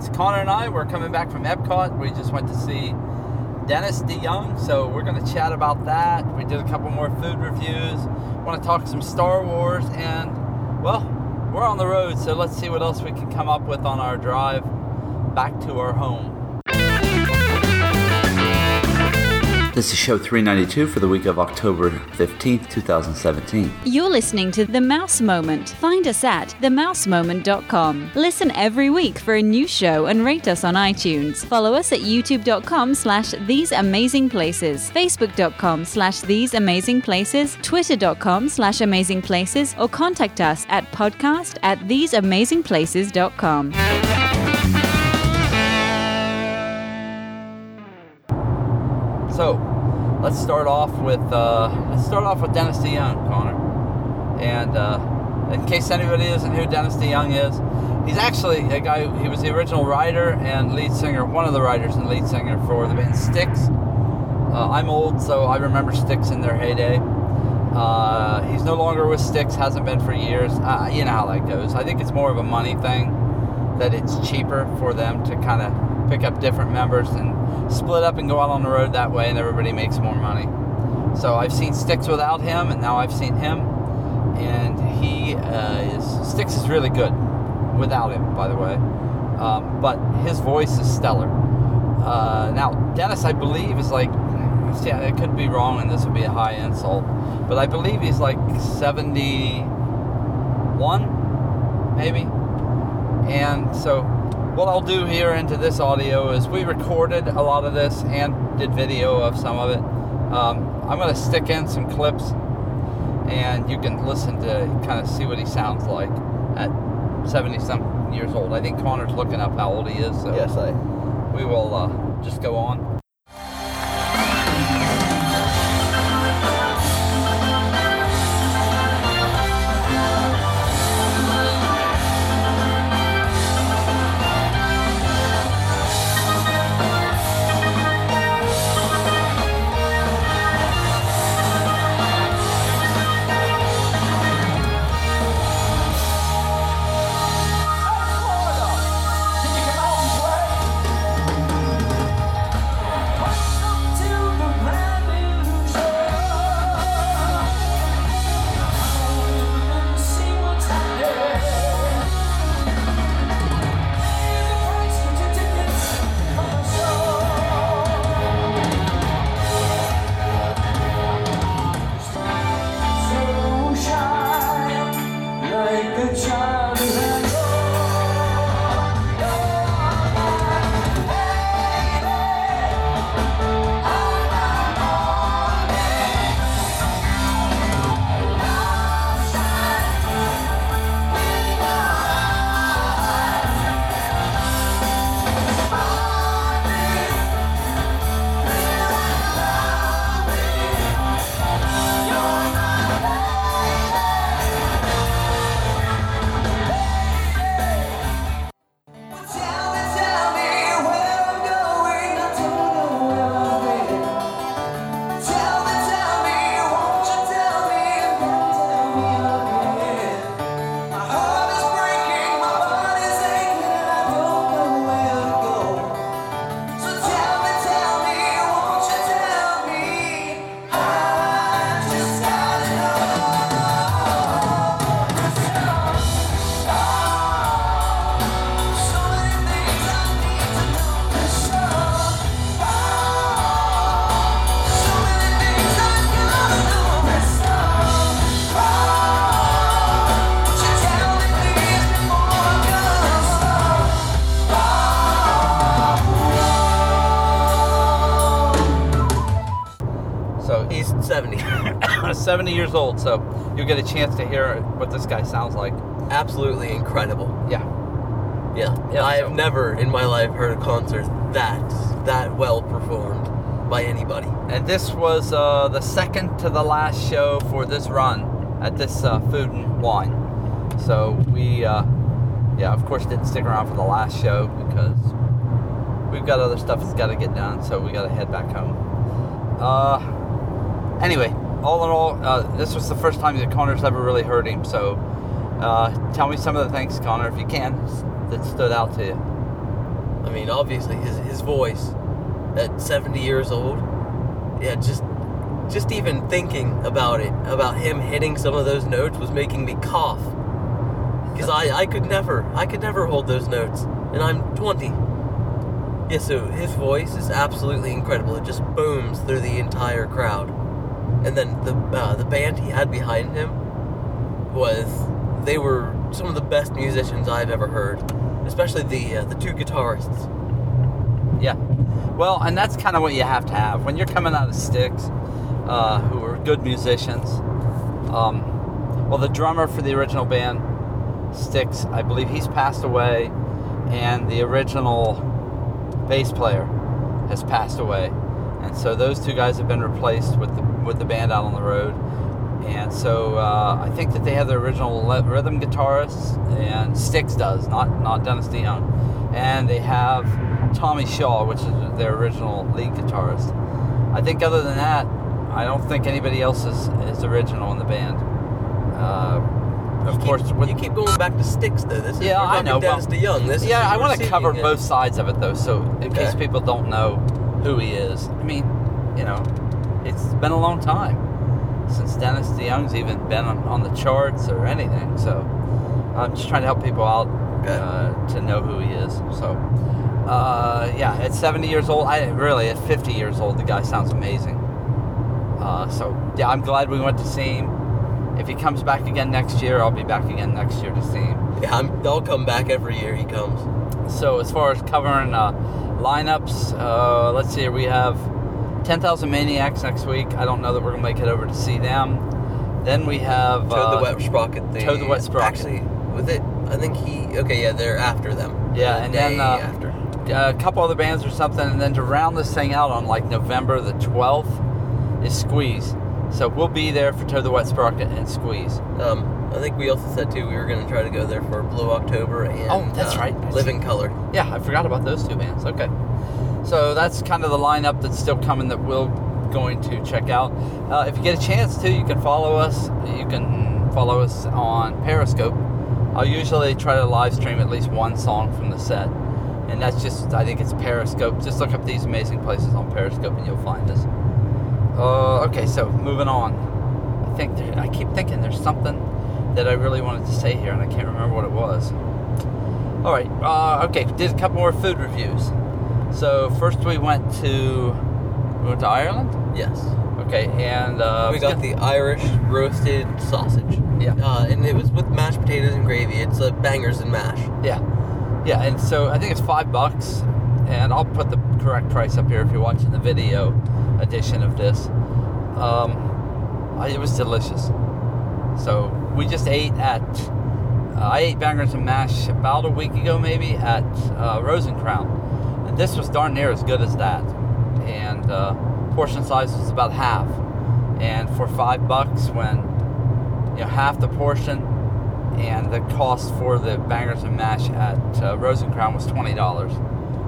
it's Connor and I. We're coming back from Epcot. We just went to see Dennis DeYoung, so we're going to chat about that. We did a couple more food reviews. Want to talk some Star Wars, and well, we're on the road, so let's see what else we can come up with on our drive back to our home. This is show 392 for the week of October 15th, 2017. You're listening to The Mouse Moment. Find us at themousemoment.com. Listen every week for a new show and rate us on iTunes. Follow us at youtube.com slash these amazing places, facebook.com slash these amazing places, twitter.com slash amazing places, or contact us at podcast at theseamazingplaces.com. So, let's start off with uh, let's start off with Dennis DeYoung, Connor. And uh, in case anybody isn't who Dennis DeYoung is, he's actually a guy. He was the original writer and lead singer, one of the writers and lead singer for the band Styx. Uh, I'm old, so I remember Styx in their heyday. Uh, he's no longer with Styx, hasn't been for years. Uh, you know how that goes. I think it's more of a money thing that it's cheaper for them to kind of pick up different members and split up and go out on the road that way, and everybody makes more money. So I've seen Styx without him, and now I've seen him, and he uh, is Styx is really good without him, by the way. Um, but his voice is stellar. Uh, now Dennis, I believe, is like yeah, it could be wrong, and this would be a high insult, but I believe he's like 71, maybe. And so what I'll do here into this audio is we recorded a lot of this and did video of some of it. Um, I'm going to stick in some clips and you can listen to kind of see what he sounds like at 70 some years old. I think Connor's looking up how old he is. So yes, I. We will uh, just go on. 70 years old, so you'll get a chance to hear what this guy sounds like. Absolutely incredible. Yeah. Yeah. Yeah, I so- have never in my life heard a concert that that well performed by anybody. And this was uh, the second to the last show for this run at this uh, Food and Wine. So we, uh, yeah, of course, didn't stick around for the last show because we've got other stuff that's got to get done. So we got to head back home. Uh, anyway, all in all, uh, this was the first time that Connor's ever really heard him. So uh, tell me some of the things, Connor, if you can, that stood out to you. I mean, obviously his his voice at 70 years old, yeah, just just even thinking about it, about him hitting some of those notes was making me cough. Because I, I could never, I could never hold those notes, and I'm 20. Yeah, so his voice is absolutely incredible. It just booms through the entire crowd. And then the uh, the band he had behind him was they were some of the best musicians I've ever heard, especially the uh, the two guitarists. Yeah. Well, and that's kind of what you have to have when you're coming out of Styx, uh, who are good musicians. Um, well, the drummer for the original band, Styx, I believe he's passed away, and the original bass player has passed away, and so those two guys have been replaced with with the band out on the road. And so uh, I think that they have the original le- rhythm guitarist, and Styx does, not not Dennis DeYoung, and they have Tommy Shaw, which is their original lead guitarist. I think other than that, I don't think anybody else is, is original in the band. Uh, of course, with, you keep going back to Styx though. This is Yeah, I know, Dennis but- DeYoung. This yeah, I want to cover both sides of it though, so in case people don't know who he is. I mean, you know, been a long time since Dennis DeYoung's even been on, on the charts or anything. So I'm just trying to help people out uh, to know who he is. So uh, yeah, at 70 years old, I really at 50 years old, the guy sounds amazing. Uh, so yeah, I'm glad we went to see him. If he comes back again next year, I'll be back again next year to see him. Yeah, I'm, I'll come back every year he comes. So as far as covering uh, lineups, uh, let's see. We have 10,000 Maniacs next week. I don't know that we're gonna make it over to see them. Then we have Toad uh, the Wet Sprocket. They, Toad the Wet Sprocket. Actually, with it, I think he. Okay, yeah, they're after them. Yeah, The and then, uh, after. a couple other bands or something, and then to round this thing out on like November the 12th is Squeeze. So we'll be there for Toad the Wet Sprocket and Squeeze. Um, I think we also said too we were going to try to go there for Blue October and Oh, that's uh, right. Living Colour. Yeah, I forgot about those two bands. Okay. So that's kind of the lineup that's still coming that we're going to check out. Uh, if you get a chance to, you can follow us. You can follow us on Periscope. I'll usually try to live stream at least one song from the set. And that's just, I think it's Periscope. Just look up these amazing places on Periscope and you'll find us. Uh, okay, so moving on. I think there, I keep thinking there's something that I really wanted to say here and I can't remember what it was. All right. Uh, okay. Did a couple more food reviews. So first we went to we went to Ireland. Yes. Okay, and uh, we got the Irish roasted sausage. Yeah. Uh, and it was with mashed potatoes and gravy. It's uh, bangers and mash. yeah, yeah, and so I think it's five bucks, and I'll put the correct price up here if you're watching the video edition of this. Um, it was delicious. So we just ate at. Uh, I ate bangers and mash about a week ago, maybe at uh, Rose & Crown, and this was darn near as good as that. And uh, portion size was about half. And for five bucks, when you know half the portion, and the cost for the bangers and mash at uh, Rose & Crown was twenty dollars.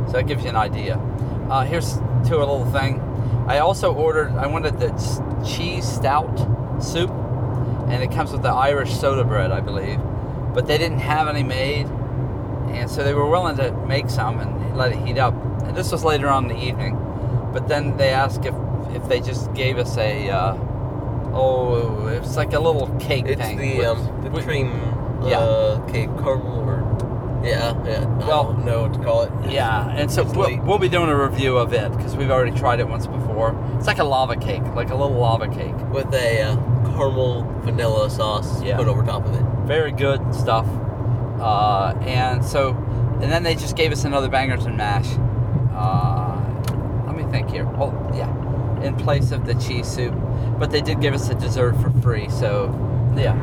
So that gives you an idea. Uh, here's to a little thing. I also ordered. I wanted the cheese stout soup, and it comes with the Irish soda bread, I believe. But they didn't have any made, and so they were willing to make some and let it heat up. And this was later on in the evening. But then they asked if if they just gave us a uh, oh, it's like a little cake It's thing. the um the with- cream Yeah. uh, cake caramel or yeah yeah. I Well- don't know what to call it. Yeah, and so we'll, we'll be doing a review of it because we've already tried it once before. It's like a lava cake, like a little lava cake. with a uh, caramel vanilla sauce Yeah. put over top of it. Very good stuff. Uh, and so, and then they just gave us another bangers and mash. Uh, let me think here. Oh, yeah, in place of the cheese soup, but they did give us a dessert for free. So, yeah,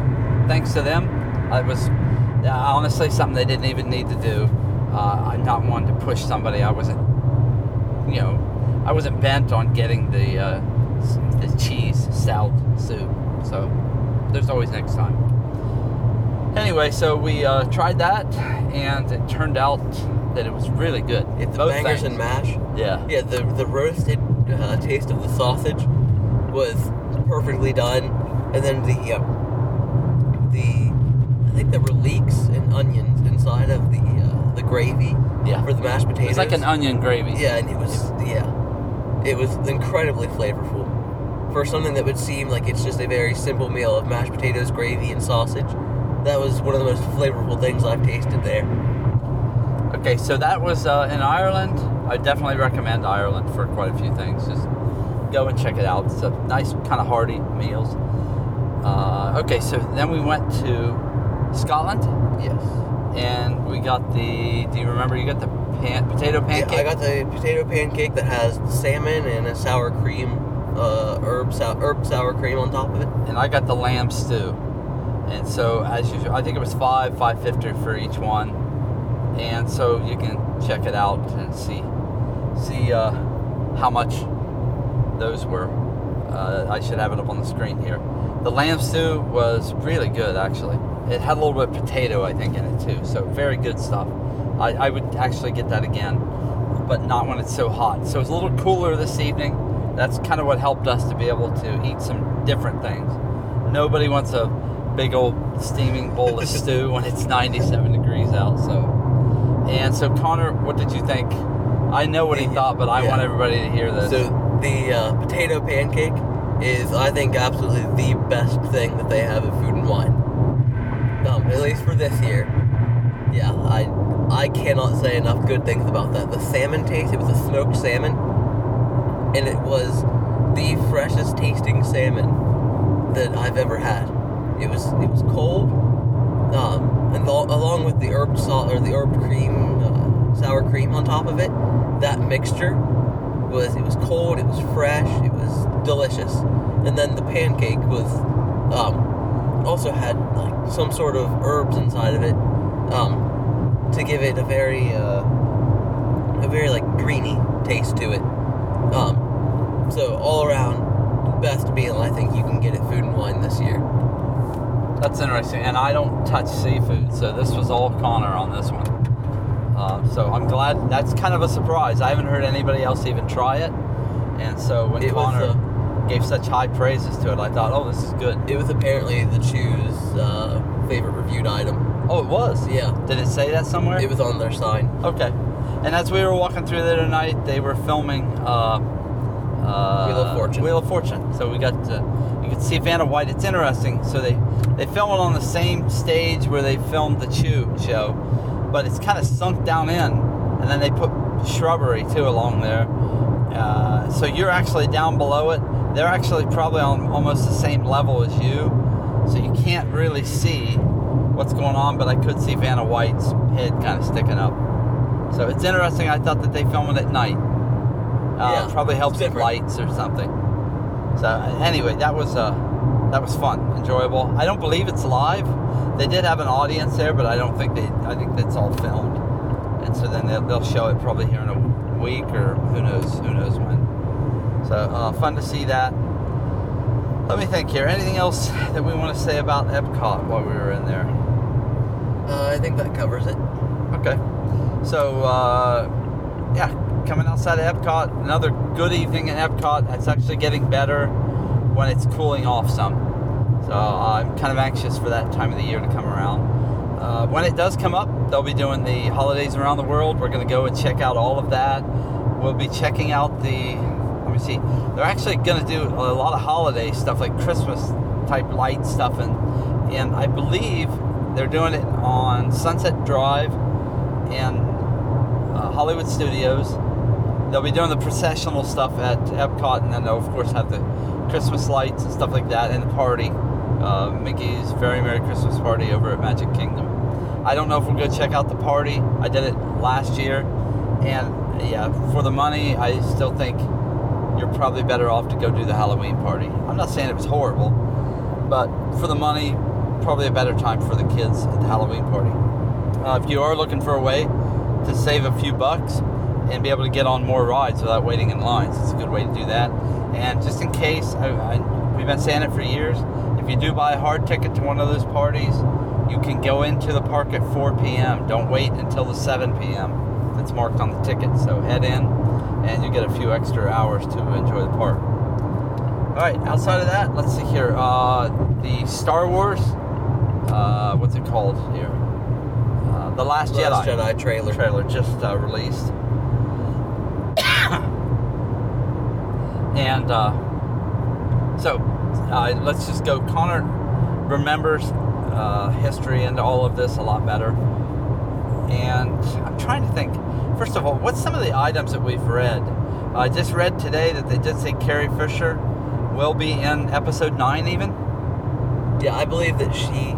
thanks to them. It was honestly something they didn't even need to do. Uh, I'm not one to push somebody. I wasn't, you know, I wasn't bent on getting the uh, the cheese stout soup. So, there's always next time. Anyway, so we uh, tried that, and it turned out that it was really good. It's the Both bangers things. and mash. Yeah. Yeah, the the roasted uh, taste of the sausage was perfectly done, and then the uh, the I think there were leeks and onions inside of the uh, the gravy Yeah. for the mashed potatoes. It's like an onion gravy. Yeah, and it was yeah, it was incredibly flavorful. For something that would seem like it's just a very simple meal of mashed potatoes, gravy, and sausage, that was one of the most flavorful things I've tasted there. Okay, so that was uh, in Ireland. I definitely recommend Ireland for quite a few things. Just go and check it out. It's a nice, kind of hearty meals. Uh, okay, so then we went to Scotland, Yes. and we got the. Do you remember? You got the pan, potato pancake. Yeah, I got the potato pancake that has salmon and a sour cream, uh, herb, sou- herb sour cream on top of it. and I got the lamb stew. And so, as usual, I think it was five, five fifty for each one. And so you can check it out and see, see uh, how much those were. Uh, I should have it up on the screen here. The lamb stew was really good, actually. It had a little bit of potato, I think, in it too. So very good stuff. I, I would actually get that again, but not when it's so hot. So it's a little cooler this evening. That's kind of what helped us to be able to eat some different things. Nobody wants a big old steaming bowl of stew when it's 97 degrees out. So, and so Connor, what did you think? I know what he thought, but I yeah. want everybody to hear this. So the uh, potato pancake is, I think, absolutely the best thing that they have at Food and Wine. Um, at least for this year. Yeah, I I cannot say enough good things about that. The salmon taste, it was a smoked salmon, and it was the freshest tasting salmon that I've ever had. It was it was cold, um, and al- along with the herb salt or the herb cream, uh, sour cream on top of it, that mixture was it was cold, it was fresh, it was delicious, and then the pancake was um, also had like some sort of herbs inside of it um, to give it a very uh, a very like greeny taste to it. Um, so all around, best meal I think you can get at Food and Wine this year. That's interesting. And I don't touch seafood, so this was all Connor on this one. Uh, so I'm glad. That's kind of a surprise. I haven't heard anybody else even try it. And so when It Connor uh, gave such high praises to it, I thought, oh, this is good. It was apparently the Chew's uh, favorite reviewed item. Oh, it was. Yeah, Did it say that somewhere? it was on their sign. Okay. And as we were walking through there tonight, they were filming uh, uh, Wheel of Fortune. Wheel of Fortune. So we got to, you could see Vanna White. It's interesting. So they they film it on the same stage where they filmed the Chew show, but it's kind of sunk down in, and then they put shrubbery too along there. Uh, so you're actually down below it. They're actually probably on almost the same level as you, so you can't really see what's going on. But I could see Vanna White's head kind of sticking up. So it's interesting. I thought that they film it at night. Uh, Yeah, probably helps with lights or something. So anyway, that was uh, that was fun, enjoyable. I don't believe it's live. They did have an audience there, but I don't think they. I think that's all filmed, and so then they'll, they'll show it probably here in a week or who knows who knows when. So uh, fun to see that. Let me think here. Anything else that we want to say about Epcot while we were in there? Uh, I think that covers it. Okay. So, uh, yeah, coming outside of Epcot, another good evening at Epcot. It's actually getting better when it's cooling off some. So I'm kind of anxious for that time of the year to come around. Uh, when it does come up, they'll be doing the holidays around the world. We're going to go and check out all of that. We'll be checking out the. Let me see. They're actually going to do a lot of holiday stuff, like Christmas type light stuff, and and I believe they're doing it on Sunset Drive and uh, Hollywood Studios. They'll be doing the processional stuff at Epcot, and then they'll of course have the Christmas lights and stuff like that, and the party, uh, Mickey's Very Merry Christmas Party over at Magic Kingdom. I don't know if we'll go check out the party. I did it last year, and yeah, for the money, I still think you're probably better off to go do the Halloween party. I'm not saying it was horrible, but for the money, probably a better time for the kids at the Halloween party. Uh, if you are looking for a way to save a few bucks and be able to get on more rides without waiting in lines, it's a good way to do that. And just in case, I, I, we've been saying it for years, if you do buy a hard ticket to one of those parties, you can go into the park at 4 p.m. Don't wait until the 7 p.m. that's marked on the ticket. So head in and you get a few extra hours to enjoy the park. All right, outside of that, let's see here. Uh, the Star Wars, uh, what's it called here? Uh, the Last, Last Jedi. Jedi trailer. trailer just uh, released. And uh, so uh, let's just go. Connor remembers uh, history and all of this a lot better. And I'm trying to think. First of all, what's some of the items that we've read? I just read today that they did say Carrie Fisher will be in episode nine, even. Yeah, I believe that she,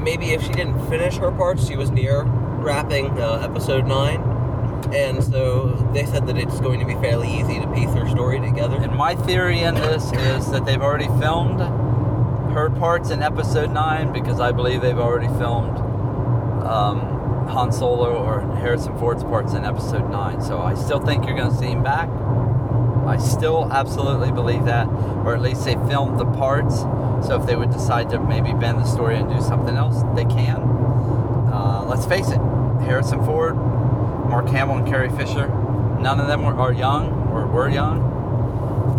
maybe if she didn't finish her part, she was near wrapping uh, episode nine, and so they said that it's going to be fairly easy to piece her story together. And my theory in this is that they've already filmed her parts in episode 9 because I believe they've already filmed um, Han Solo or Harrison Ford's parts in episode 9. So I still think you're going to see him back. I still absolutely believe that, or at least they filmed the parts. So if they would decide to maybe bend the story and do something else, they can. Uh, let's face it, Harrison Ford, Mark Hamill, and Carrie Fisher, none of them were, are young or were young.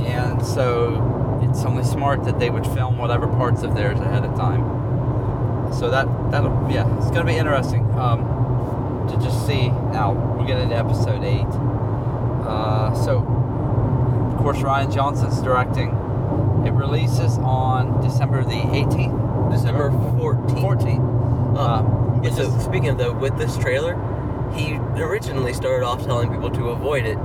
And so it's only smart that they would film whatever parts of theirs ahead of time. So that, that'll, yeah, it's going to be interesting um, to just see. Now, we'll get into episode 8. Uh, so, of course, Rian Johnson's directing. It releases on December the 18th. December 14th. 14th. Uh, Uh, so is- speaking of though, with this trailer, he originally started off telling people to avoid it,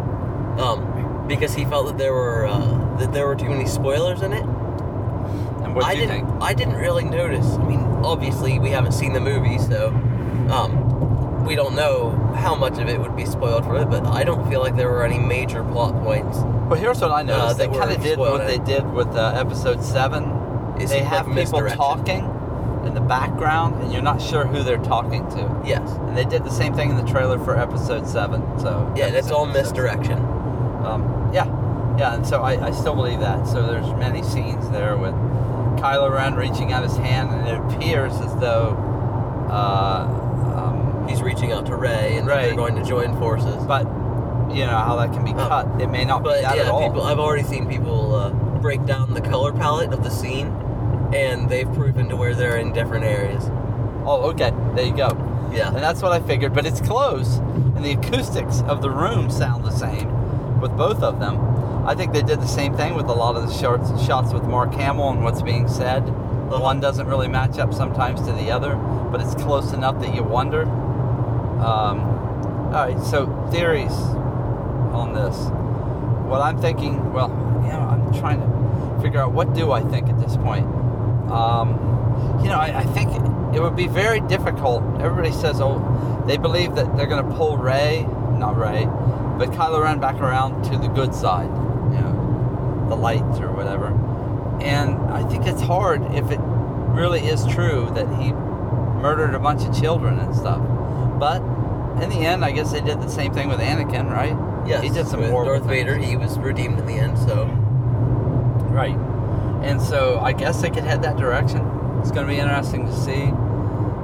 um, because he felt that there were uh, that there were too many spoilers in it. And what I you didn't. think? I didn't really notice. I mean, obviously we haven't seen the movie, so um, we don't know how much of it would be spoiled for it. But I don't feel like there were any major plot points. Well, here's what I noticed. Uh, they kind of did what they did with uh, episode seven. It they have people misdirection. talking in the background, and you're not sure who they're talking to. Yes. And they did the same thing in the trailer for episode seven. So Yeah, that's all misdirection. Um, yeah, yeah, and so I, I still believe that. So there's many scenes there with Kylo Ren reaching out his hand, and it appears as though, uh, um, He's reaching out to Rey, and Rey. they're going to join forces. but you know how that can be Oh. cut. It may not be that yeah, at all. people. I've already seen people uh, break down the color palette of the scene, and they've proven to where they're in different areas. oh, okay, there you go. Yeah. And that's what I figured, but it's close, and the acoustics of the room sound the same with both of them. I think they did the same thing with a lot of the shots, shots with Mark Hamill and what's being said. Uh-huh. One doesn't really match up sometimes to the other, but it's close enough that you wonder. Um, all right, so theories on this. What I'm thinking, well, you know, I'm trying to figure out what do I think at this point. Um, you know, I, I think it would be very difficult. Everybody says, oh, they believe that they're going to pull Rey, not Rey, but Kylo Ren back around to the good side, you know, the light or whatever. And I think it's hard if it really is true that he murdered a bunch of children and stuff. But in the end, I guess they did the same thing with Anakin, right? Yes. he did some with Darth things. Vader. He was redeemed in the end. So Right. And so I guess they could head that direction. It's going to be interesting to see.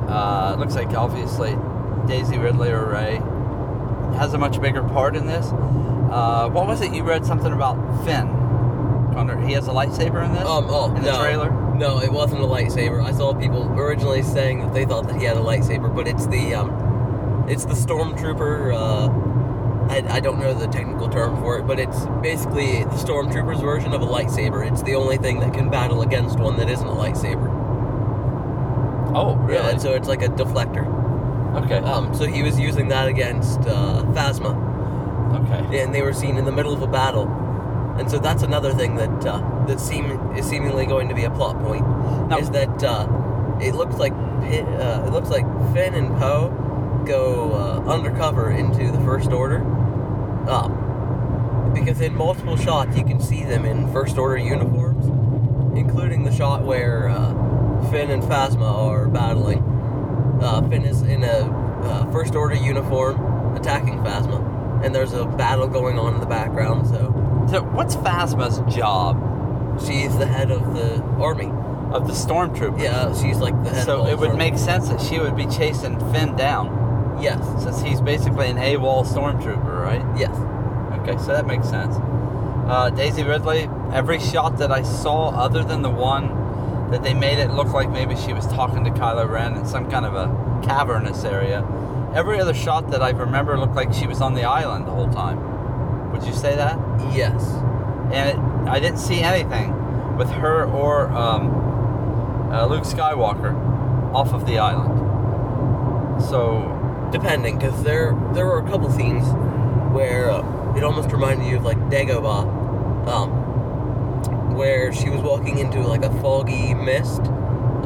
Uh, looks like obviously Daisy Ridley or Rey has a much bigger part in this. Uh, what was it? You read something about Finn. He has a lightsaber in this? um oh in the no trailer? no it wasn't a lightsaber. I saw people originally saying that they thought that he had a lightsaber, but it's the um it's the stormtrooper. Uh, I, I don't know the technical term for it, but it's basically the stormtrooper's version of a lightsaber. It's the only thing that can battle against one that isn't a lightsaber. Oh, really? Yeah, and so it's like a deflector. okay. Um, so he was using that against uh, Phasma, okay. and they were seen in the middle of a battle. And so that's another thing that uh, that seem is seemingly going to be a plot point Now- is that uh, it looks like uh, it looks like Finn and Poe go uh, undercover into the First Order, um, because in multiple shots you can see them in First Order uniforms, including the shot where uh, Finn and Phasma are battling. Uh, Finn is in a uh, First Order uniform attacking Phasma, and there's a battle going on in the background. So So, what's Phasma's job she's the head of the army. of the stormtroopers? Yeah, she's like the head. of So it would make sense that she would be chasing Finn down, Yes. since he's basically an AWOL stormtrooper, right? Yes. Okay, so that makes sense. Uh, Daisy Ridley, every shot that I saw, other than the one that they made it look like maybe she was talking to Kylo Ren in some kind of a cavernous area, every other shot that I remember looked like she was on the island the whole time. Would you say that? Yes. And it, I didn't see anything with her or um, uh, Luke Skywalker off of the island. So Depending, because there there were a couple scenes where uh, it almost reminded you of like Dagobah, um, where she was walking into like a foggy mist,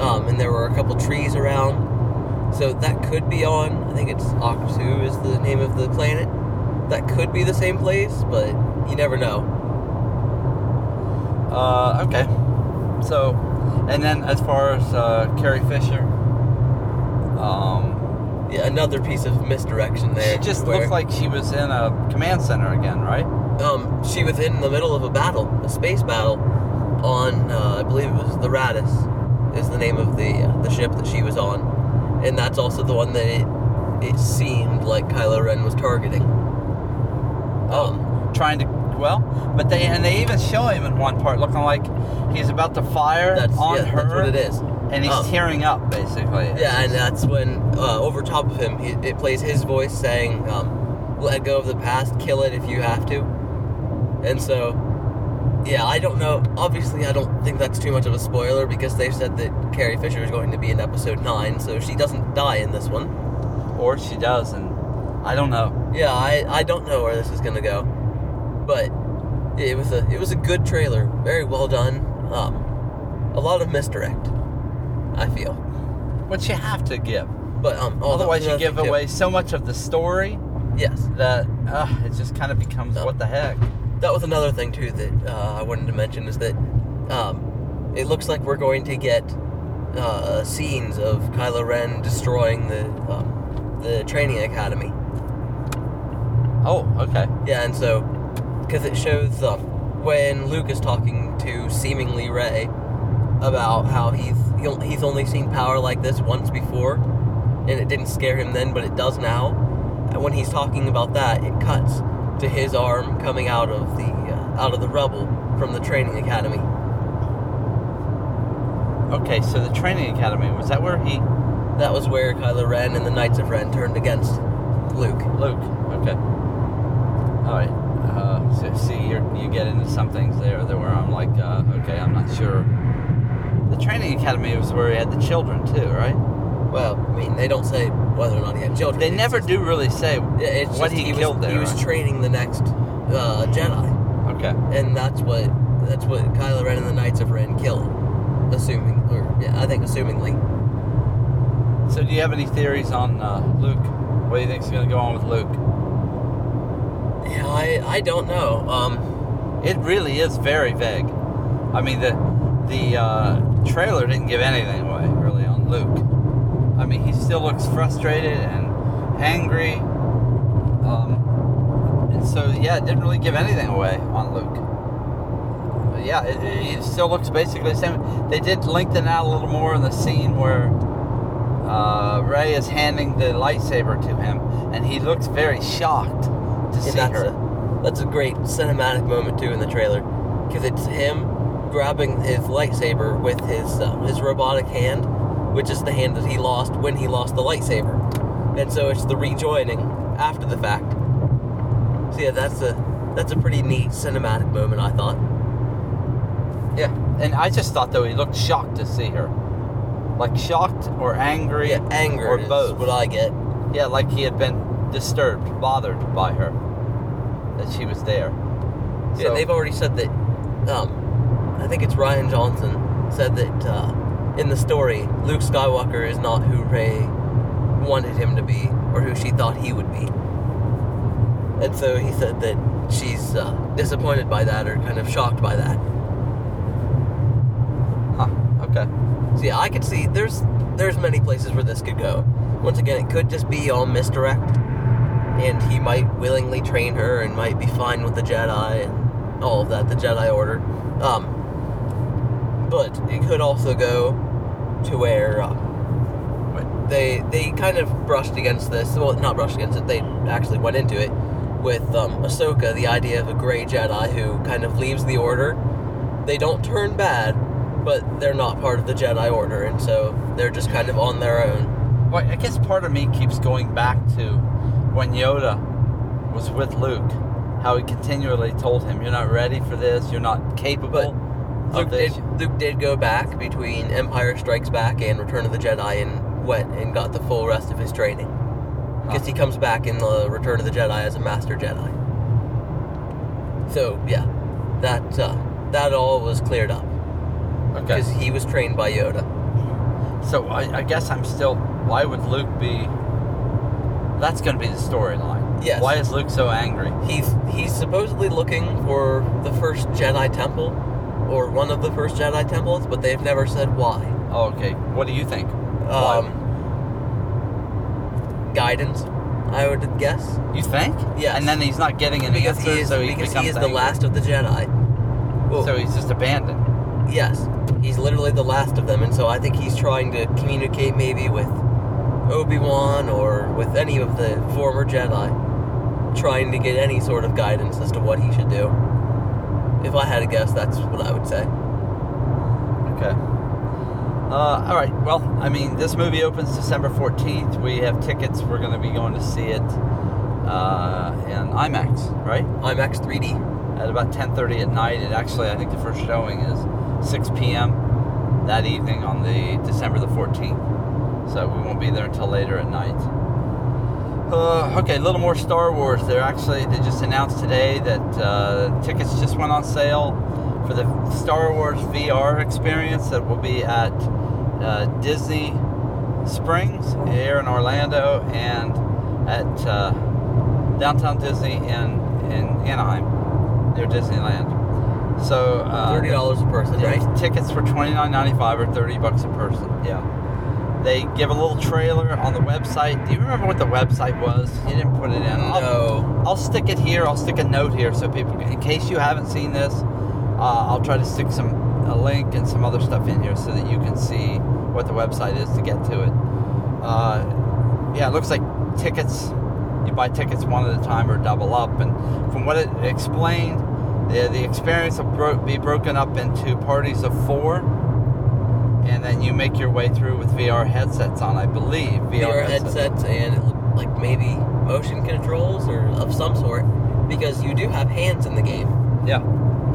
um, and there were a couple trees around. So that could be on. I think it's Ahch-To is the name of the planet. That could be the same place, but you never know. Uh, okay. So, and then as far as uh, Carrie Fisher, um, Yeah, another piece of misdirection there. she just where, looked like she was in a command center again, right? um, she was in the middle of a battle, a space battle, on uh, I believe it was the Raddus, is the name of the uh, the ship that she was on, and that's also the one that it it seemed like Kylo Ren was targeting. Um, Trying to, well, but they and they even show him in one part looking like he's about to fire that's on yeah, her, that's what it is. And he's Um, tearing up basically. Yeah, and that's when uh, over top of him, it, it plays his voice saying, um, "Let go of the past, kill it if you have to." And so, yeah, I don't know. Obviously, I don't think that's too much of a spoiler because they've said that Carrie Fisher is going to be in Episode Nine, so she doesn't die in this one. or she does, and I don't know. Yeah, I, I don't know where this is gonna go, but it was a it was a good trailer, very well done. Um, a lot of misdirect, I feel, What you have to give, but um, otherwise you give away so much of the story Yes. that uh, it just kind of becomes No. what the heck. that was another thing too that uh, I wanted to mention is that um, it looks like we're going to get uh, scenes of Kylo Ren destroying the um, the training academy. Oh, okay. Yeah, and so because it shows um, when Luke is talking to seemingly Rey about how he's he he's only seen power like this once before, and it didn't scare him then, but it does now. And when he's talking about that, it cuts to his arm coming out of the uh, out of the rubble from the training academy. Okay, so the training academy was that where he That was where Kylo Ren and the Knights of Ren turned against Luke. Luke? Okay. All right. Uh, so, see, you you get into some things there that where I'm like, uh, okay, I'm not sure. The training academy was where he had the children too, right? Well, I mean, they don't say whether or not he had children. They never do really say it's what just he, he, killed was, there. He was right? training the next uh, Jedi, okay. and that's what that's what Kylo Ren and the Knights of Ren killed, assuming, or yeah, I think assumingly. So, do you have any theories on uh, Luke? What do you think's going to go on with Luke? Yeah, I I don't know. Um, It really is very vague. I mean, the the uh, trailer didn't give anything away really on Luke. I mean, he still looks frustrated and angry. Um, and so, yeah, it didn't really give anything away on Luke. But yeah, it, it still looks basically the same. They did lengthen out a little more in the scene where uh, Rey is handing the lightsaber to him, and he looks very shocked to and see that's her. a that's a great cinematic moment too in the trailer, because it's him grabbing his lightsaber with his uh, his robotic hand, which is the hand that he lost when he lost the lightsaber, and so it's the rejoining after the fact. So yeah, that's a that's a pretty neat cinematic moment, I thought. Yeah, and I just thought though he looked shocked to see her, like shocked or angry, Yeah, anger or is both. what I get. Yeah, like he had been disturbed, bothered by her, that she was there. Yeah, So- they've already said that. Um, I think it's Rian Johnson said that uh, in the story, Luke Skywalker is not who Rey wanted him to be or who she thought he would be. And so he said that she's uh, disappointed by that or kind of shocked by that. Huh. Okay. So yeah, I could see there's there's many places where this could go. Once again, it could just be all misdirect, and he might willingly train her and might be fine with the Jedi and all of that, the Jedi Order. Um, but it could also go to where um, they they kind of brushed against this. Well, not brushed against it. They actually went into it with um, Ahsoka, the idea of a gray Jedi who kind of leaves the Order. They don't turn bad, but they're not part of the Jedi Order, and so they're just kind of on their own. well, I guess part of me keeps going back to when Yoda was with Luke, how he continually told him, "You're not ready for this. You're not capable Luke did, Luke did go back between Empire Strikes Back and Return of the Jedi and went and got the full rest of his training. Because Huh. he comes back in the Return of the Jedi as a Master Jedi. So yeah, that uh, that all was cleared up Okay. because he was trained by Yoda. So I, I guess I'm still. Why would Luke be? That's going to be the storyline. Yes. Why is Luke so angry? He's he's supposedly looking for the first Jedi temple, or one of the first Jedi temples, but they've never said why. Oh, okay. What do you think? Um, guidance, I would guess. You think? Yeah. And then he's not getting any because he is, so he because becomes he is the last of the Jedi. Well, So he's just abandoned. yes, he's literally the last of them, and so I think he's trying to communicate maybe with Obi Wan or with any of the former Jedi, trying to get any sort of guidance as to what he should do. If I had to guess, that's what I would say. Okay. Uh, all right. Well, I mean, this movie opens December 14th. We have tickets. We're going to be going to see it uh, in IMAX, right? IMAX 3D. At about 10:30 at night. It actually, I think the first showing is 6 p.m. that evening on the December the 14th. So we won't be there until later at night. Uh, okay, a little more Star Wars. They're actually they just announced today that uh, tickets just went on sale for the Star Wars VR experience that will be at uh, Disney Springs here in Orlando and at uh, downtown Disney in in Anaheim near Disneyland. So uh, Thirty dollars a person, yeah, right? Tickets for twenty nine ninety five or thirty bucks a person. Yeah. They give a little trailer on the website. Do you remember what the website was? You didn't put it in. I'll, No. I'll stick it here. I'll stick a note here so people, in case you haven't seen this, uh, I'll try to stick some a link and some other stuff in here so that you can see what the website is to get to it. Uh, yeah, it looks like tickets. You buy tickets one at a time or double up, and from what it explained, the the experience will bro- be broken up into parties of four, and then you make your way through with VR headsets on. I believe VR headsets and like maybe motion controls or of some sort, because you do have hands in the game. Yeah.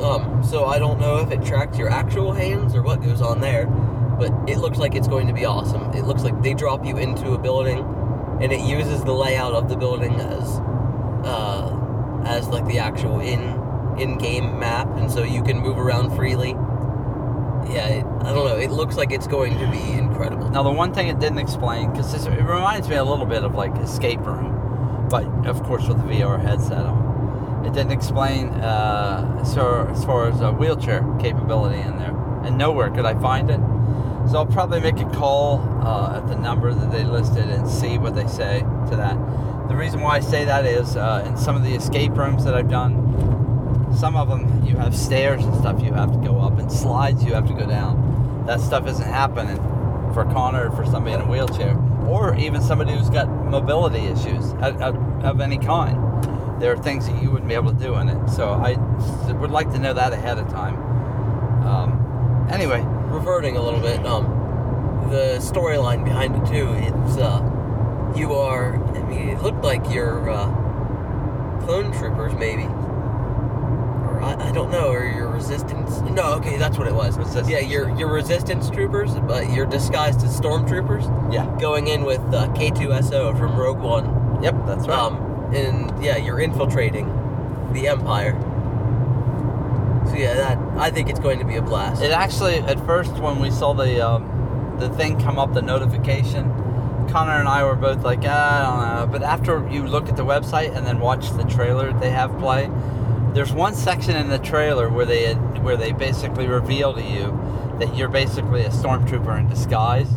Um, so I don't know if it tracks your actual hands or what goes on there, but it looks like it's going to be awesome. It looks like they drop you into a building, and it uses the layout of the building as, uh, as like the actual in in game map, and so you can move around freely. Yeah, it, I don't know. It looks like it's going to be incredible. Now, the one thing it didn't explain, because it reminds me a little bit of like Escape Room, but of course with the VR headset on. It didn't explain uh, so, as far as a wheelchair capability in there, and nowhere could I find it. So I'll probably make a call uh, at the number that they listed and see what they say to that. The reason why I say that is uh, in some of the escape rooms that I've done, some of them you have stairs and stuff you have to go up and slides you have to go down. That stuff isn't happening for Connor or for somebody in a wheelchair or even somebody who's got mobility issues of, of, any kind. There are things that you wouldn't be able to do in it. So I would like to know that ahead of time. Um, anyway, reverting a little bit, um, the storyline behind it too. It's uh, you are. I mean, it looked like you're uh, clone troopers, maybe, I, don't know, or your resistance. No, okay, that's what it was. Resistance. Yeah, you're you're resistance troopers, but you're disguised as stormtroopers, yeah. going in with uh, K2SO from Rogue One. Yep, that's right. Um, and yeah, you're infiltrating the Empire. So yeah, that I think it's going to be a blast. It actually, at first, when we saw the um, the thing come up, the notification, Connor and I were both like, ah, I don't know. But after you look at the website and then watch the trailer they have play, there's one section in the trailer where they where they basically reveal to you that you're basically a stormtrooper in disguise.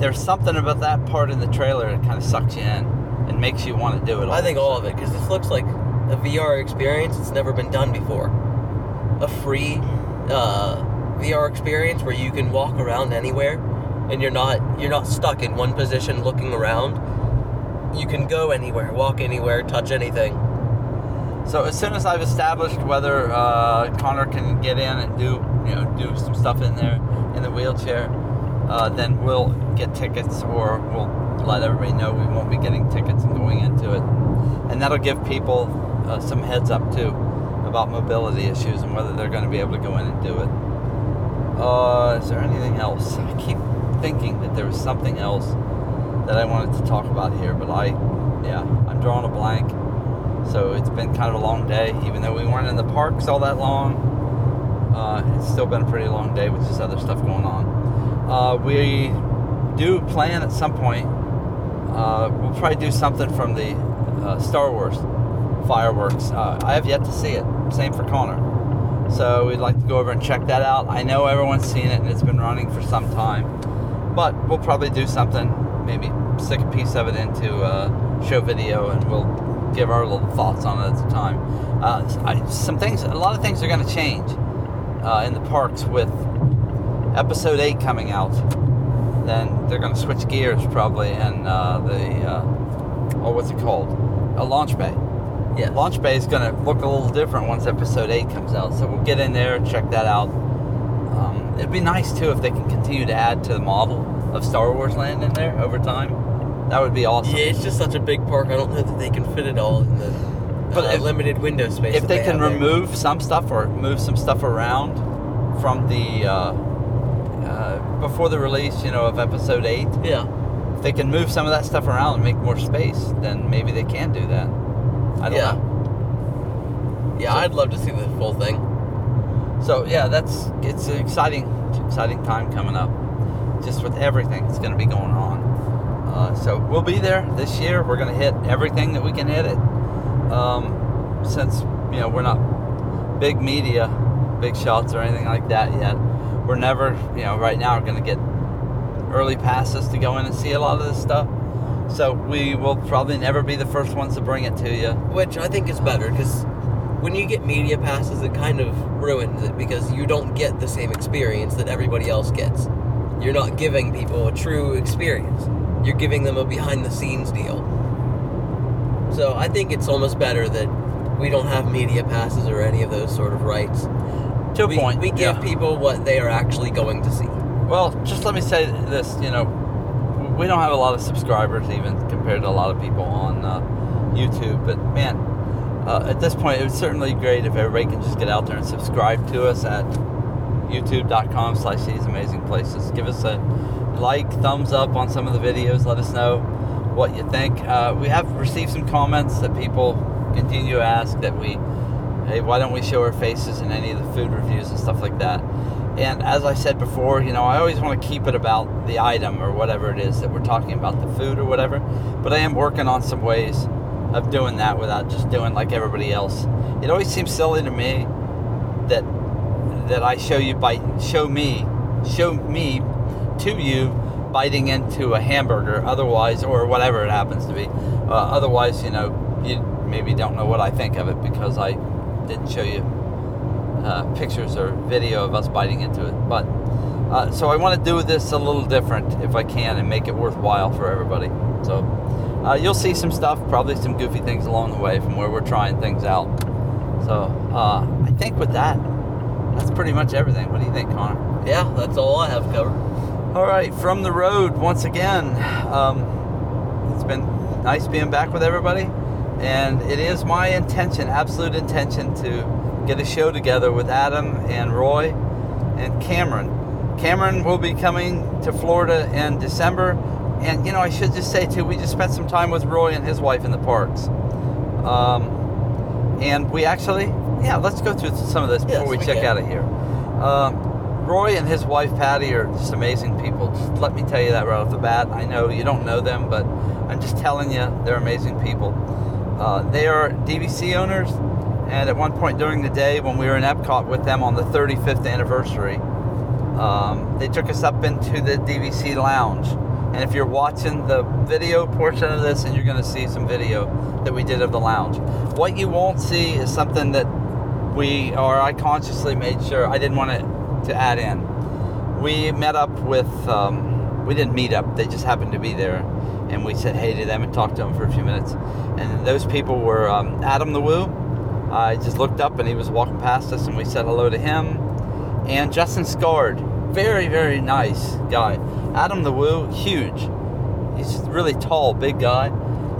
There's something about that part in the trailer that kind of sucks you in and makes you want to do it. I think all of it because this looks like a VR experience that's never been done before. A free uh, VR experience where you can walk around anywhere, and you're not you're not stuck in one position looking around. You can go anywhere, walk anywhere, touch anything. So as soon as I've established whether uh, Connor can get in and do you know do some stuff in there in the wheelchair, uh, then we'll get tickets or we'll let everybody know we won't be getting tickets and going into it, and that'll give people uh, some heads up too about mobility issues and whether they're going to be able to go in and do it. Uh, is there anything else? I keep thinking that there was something else that I wanted to talk about here, but I, yeah, I'm drawing a blank. So it's been kind of a long day, even though we weren't in the parks all that long. Uh, it's still been a pretty long day with just other stuff going on. Uh, we do plan at some point. Uh, we'll probably do something from the uh, Star Wars fireworks. Uh, I have yet to see it. Same for Conner. So we'd like to go over and check that out. I know everyone's seen it and it's been running for some time, but we'll probably do something. Maybe stick a piece of it into a show video and we'll give our little thoughts on it at the time. Uh, I, some things, a lot of things are going to change uh, in the parks with episode 8 coming out. Then they're going to switch gears probably and uh, the, uh, oh, what's it called? A launch bay. Yeah. Launch Bay is going to look a little different once episode 8 comes out. So we'll get in there and check that out. Um, it'd be nice too if they can continue to add to the model of Star Wars Land in there over time. That would be awesome. Yeah, it's just such a big park. I don't know that they can fit it all in the But uh, if- limited window space. if that they can have there. remove some stuff or move some stuff around from the uh, uh, before the release, you know, of episode 8, Yeah. if they can move some of that stuff around and make more space, then maybe they can do that. I don't Yeah. know. Yeah, I'd love to see the full thing. So yeah, that's it's an exciting, exciting time coming up. Just with everything that's going to be going on. Uh, so we'll be there this year. We're going to hit everything that we can hit it. Um, since you know we're not big media, big shots or anything like that yet. We're never, you know, right now going to get early passes to go in and see a lot of this stuff. So we will probably never be the first ones to bring it to you. Which I think is better because when you get media passes, it kind of ruins it because you don't get the same experience that everybody else gets. You're not giving people a true experience. You're giving them a behind the scenes deal. So I think it's almost better that we don't have media passes or any of those sort of rights. To a we, point, we give yeah. people what they are actually going to see. Well, just let me say this. You know, we don't have a lot of subscribers even compared to a lot of people on uh, YouTube. But man, uh, at this point, it would certainly be great if everybody can just get out there and subscribe to us at youtube.com slash these amazing places. Give us a like, thumbs up on some of the videos. Let us know what you think. Uh, we have received some comments that people continue to ask that we, hey, why don't we show our faces in any of the food reviews and stuff like that. And as I said before, you know, I always want to keep it about the item or whatever it is that we're talking about, the food or whatever. But I am working on some ways of doing that without just doing like everybody else. It always seems silly to me that that I show you by show me, show me to you biting into a hamburger. Otherwise, or whatever it happens to be. Uh, otherwise, you know, you maybe don't know what I think of it because I didn't show you uh, pictures or video of us biting into it. But uh, so I want to do this a little different if I can and make it worthwhile for everybody. So uh, you'll see some stuff, probably some goofy things along the way from where we're trying things out. So uh, I think with that, that's pretty much everything. What do you think, Conner? Yeah, that's all I have covered. All right, from the road once again. Um, it's been nice being back with everybody, and it is my intention, absolute intention, to get a show together with Adam and Roy and Cameron. Cameron will be coming to Florida in December, and you know I should just say too, we just spent some time with Roy and his wife in the parks, um, and we actually, yeah, let's go through some of this before Yes, we, we check can. out of here. Um, Roy and his wife Patty are just amazing people. Just let me tell you that right off the bat. I know you don't know them, but I'm just telling you they're amazing people. Uh, they are DVC owners, and at one point during the day when we were in Epcot with them on the 35th anniversary, um, they took us up into the DVC lounge. And if you're watching the video portion of this, and you're going to see some video that we did of the lounge, what you won't see is something that we or I consciously made sure I didn't want it to add in. We met up with, um, we didn't meet up, they just happened to be there. And we said hey to them and talked to them for a few minutes. And those people were um, Adam the Woo. I just looked up and he was walking past us and we said hello to him. And Justin Scarred, very, very nice guy. Adam the Woo, huge. he's really tall, big guy,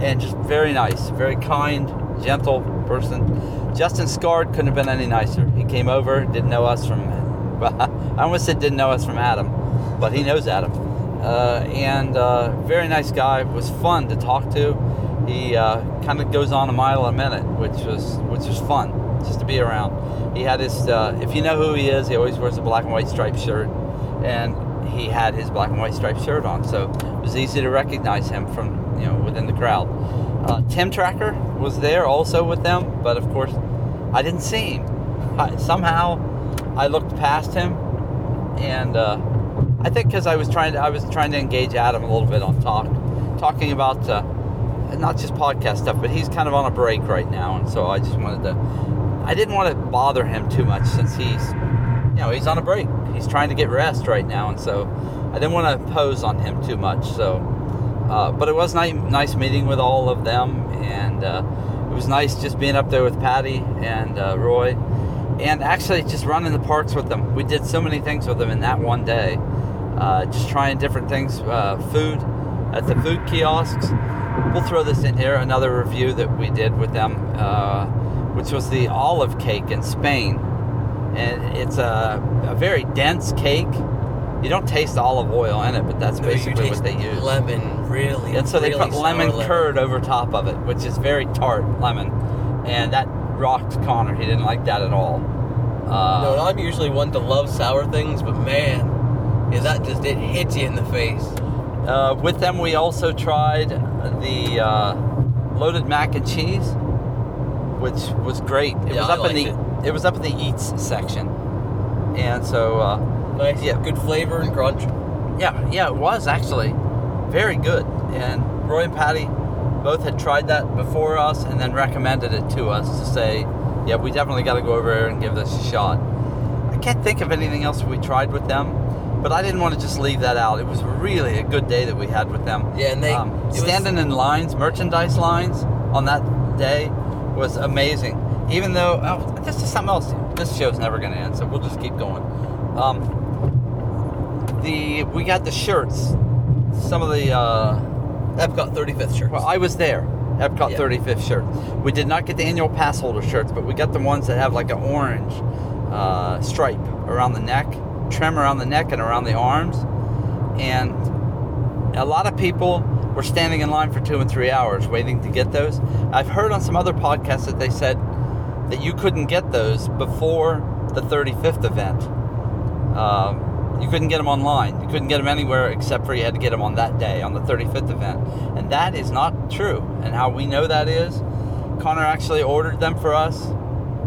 and just very nice, very kind, gentle person. Justin Scarred couldn't have been any nicer. He came over, didn't know us from, I almost said didn't know us from Adam, but he knows Adam. Uh, and uh, very nice guy. Was fun to talk to. He uh, kind of goes on a mile a minute, which was which was fun just to be around. He had his, uh, if you know who he is, he always wears a black and white striped shirt, and he had his black and white striped shirt on, so it was easy to recognize him from you know within the crowd. Uh, Tim Tracker was there also with them, but of course, I didn't see him. I, somehow, I looked past him, and uh, I think because I was trying to, I was trying to engage Adam a little bit on talk, talking about uh, not just podcast stuff, but he's kind of on a break right now, and so I just wanted to. I didn't want to bother him too much since he's, you know, he's on a break. He's trying to get rest right now, and so I didn't want to impose on him too much. So, uh, but it was nice, nice meeting with all of them, and uh, it was nice just being up there with Patty and uh, Roy, and actually just running the parks with them. We did so many things with them in that one day, uh, just trying different things, uh, food at the food kiosks. We'll throw this in here. Another review that we did with them, uh, which was the olive cake in Spain, and it's a, a very dense cake. You don't taste olive oil in it, but that's No, basically what they use. Lemon, really. And so they put lemon lemon. curd over top of it, which is very tart lemon, and that rocked Conner. He didn't like that at all. Uh, No, I'm usually one to love sour things, but man, yeah, that just it hits you in the face. uh, with them, we also tried the uh, loaded mac and cheese, which was great. It Yeah, was up in the liked it. was up in the eats section, and so uh, Nice, Yeah. good flavor and crunch. yeah, yeah, it was actually very good. And Roy and Patty both had tried that before us, and then recommended it to us to say, yeah, we definitely got to go over here and give this a shot. I can't think of anything else we tried with them, but I didn't want to just leave that out. It was really a good day that we had with them. Yeah, and they- um, it was- standing in lines, merchandise lines on that day was amazing. Even though oh, this is something else. This show's never going to end, so we'll just keep going. Um, the we got the shirts. Some of the uh, Epcot 35th shirts. well, I was there. Epcot Yeah. 35th shirt. We did not get the annual pass holder shirts, but we got the ones that have like an orange uh, stripe around the neck, trim around the neck and around the arms. And a lot of people were standing in line for two and three hours waiting to get those. I've heard on some other podcasts that they said that you couldn't get those before the 35th event. Um, you couldn't get them online. You couldn't get them anywhere except for you had to get them on that day, on the 35th event. And that is not true. And how we know that is, Conner actually ordered them for us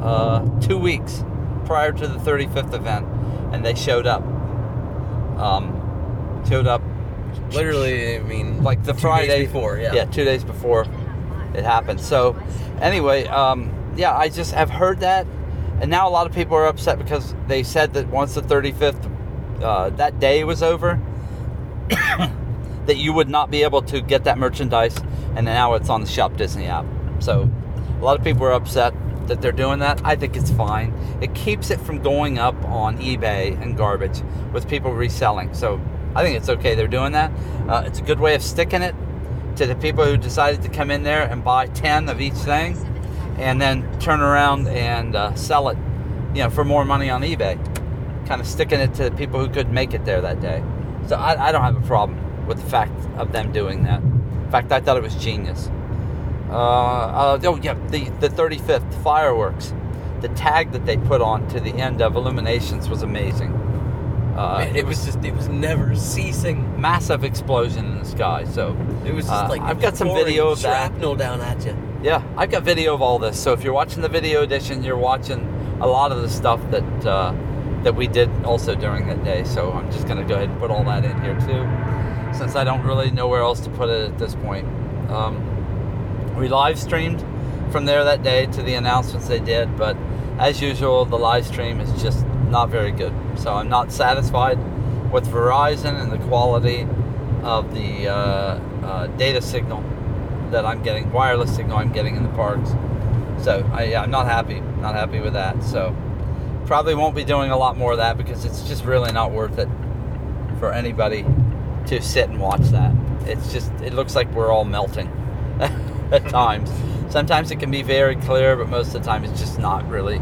uh, two weeks prior to the 35th event, and they showed up. Um, showed up Literally, I mean, like the Friday before. Yeah. yeah, two days before it happened. So, anyway, um, yeah, I just have heard that, and now a lot of people are upset because they said that once the 35th uh, that day was over, that you would not be able to get that merchandise, and now it's on the Shop Disney app. So, a lot of people are upset that they're doing that. I think it's fine. It keeps it from going up on eBay and garbage with people reselling. So, I think it's okay they're doing that. Uh, it's a good way of sticking it to the people who decided to come in there and buy 10 of each thing and then turn around and uh, sell it, you know, for more money on eBay. Kind of sticking it to the people who couldn't make it there that day. So I, I don't have a problem with the fact of them doing that. In fact, I thought it was genius. Uh, uh, oh, yeah, the, the 35th fireworks. The tag that they put on to the end of Illuminations was amazing. Uh, Man, it was just, it was never ceasing. massive explosion in the sky. So It was just Uh, like I've got some video of that. shrapnel down at you. Yeah, I've got video of all this. So if you're watching the video edition, you're watching a lot of the stuff that uh, that we did also during that day. So I'm just gonna go ahead and put all that in here too, since I don't really know where else to put it at this point. Um, we live streamed from there that day to the announcements they did, but as usual, the live stream is just not very good. So I'm not satisfied with Verizon and the quality of the uh, uh, data signal that I'm getting, wireless signal I'm getting in the parks. So I, I'm not happy, not happy with that. So probably won't be doing a lot more of that because it's just really not worth it for anybody to sit and watch that. it's just it looks like we're all melting at times. Sometimes it can be very clear, but most of the time it's just not really.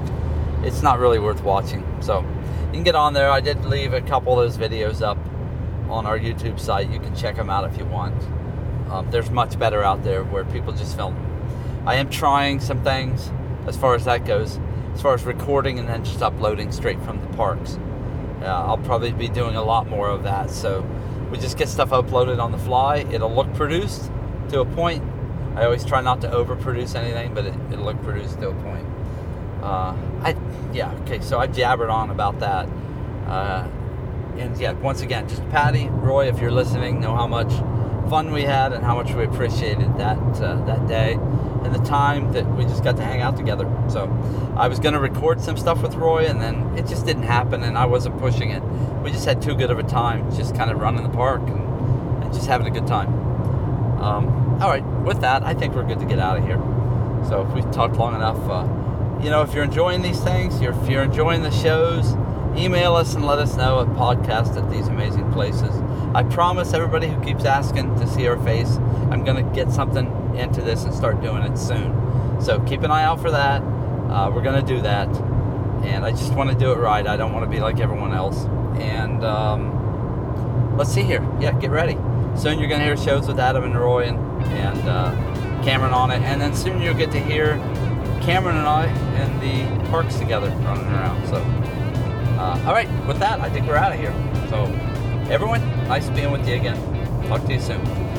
It's not really worth watching. So you can get on there. I did leave a couple of those videos up on our YouTube site. You can check them out if you want. Um, there's much better out there where people just film. I am trying some things as far as that goes, as far as recording and then just uploading straight from the parks. Uh, I'll probably be doing a lot more of that. So we just get stuff uploaded on the fly. It'll look produced to a point. I always try not to overproduce anything, but it, it'll look produced to a point. Uh, I yeah okay. So I jabbered on about that. Uh, and yeah, once again, just Patty, Roy, if you're listening, know how much fun we had and how much we appreciated that uh, that day and the time that we just got to hang out together. So I was going to record some stuff with Roy, and then it just didn't happen, and I wasn't pushing it. We just had too good of a time, just kind of running the park and, and just having a good time. Um, all right, with that, I think we're good to get out of here. So if we've talked long enough, uh, you know, if you're enjoying these things, you're, if you're enjoying the shows, email us and let us know at podcast at these amazing places. I promise everybody who keeps asking to see our face, I'm going to get something into this and start doing it soon. So keep an eye out for that. Uh, we're going to do that. And I just want to do it right. I don't want to be like everyone else. And um, let's see here. Yeah, get ready. Soon you're going to hear shows with Adam and Roy and, and uh, Cameron on it. And then soon you'll get to hear Cameron and I in the parks together running around. So, uh, all right, with that, I think we're out of here. So, everyone, nice being with you again. Talk to you soon.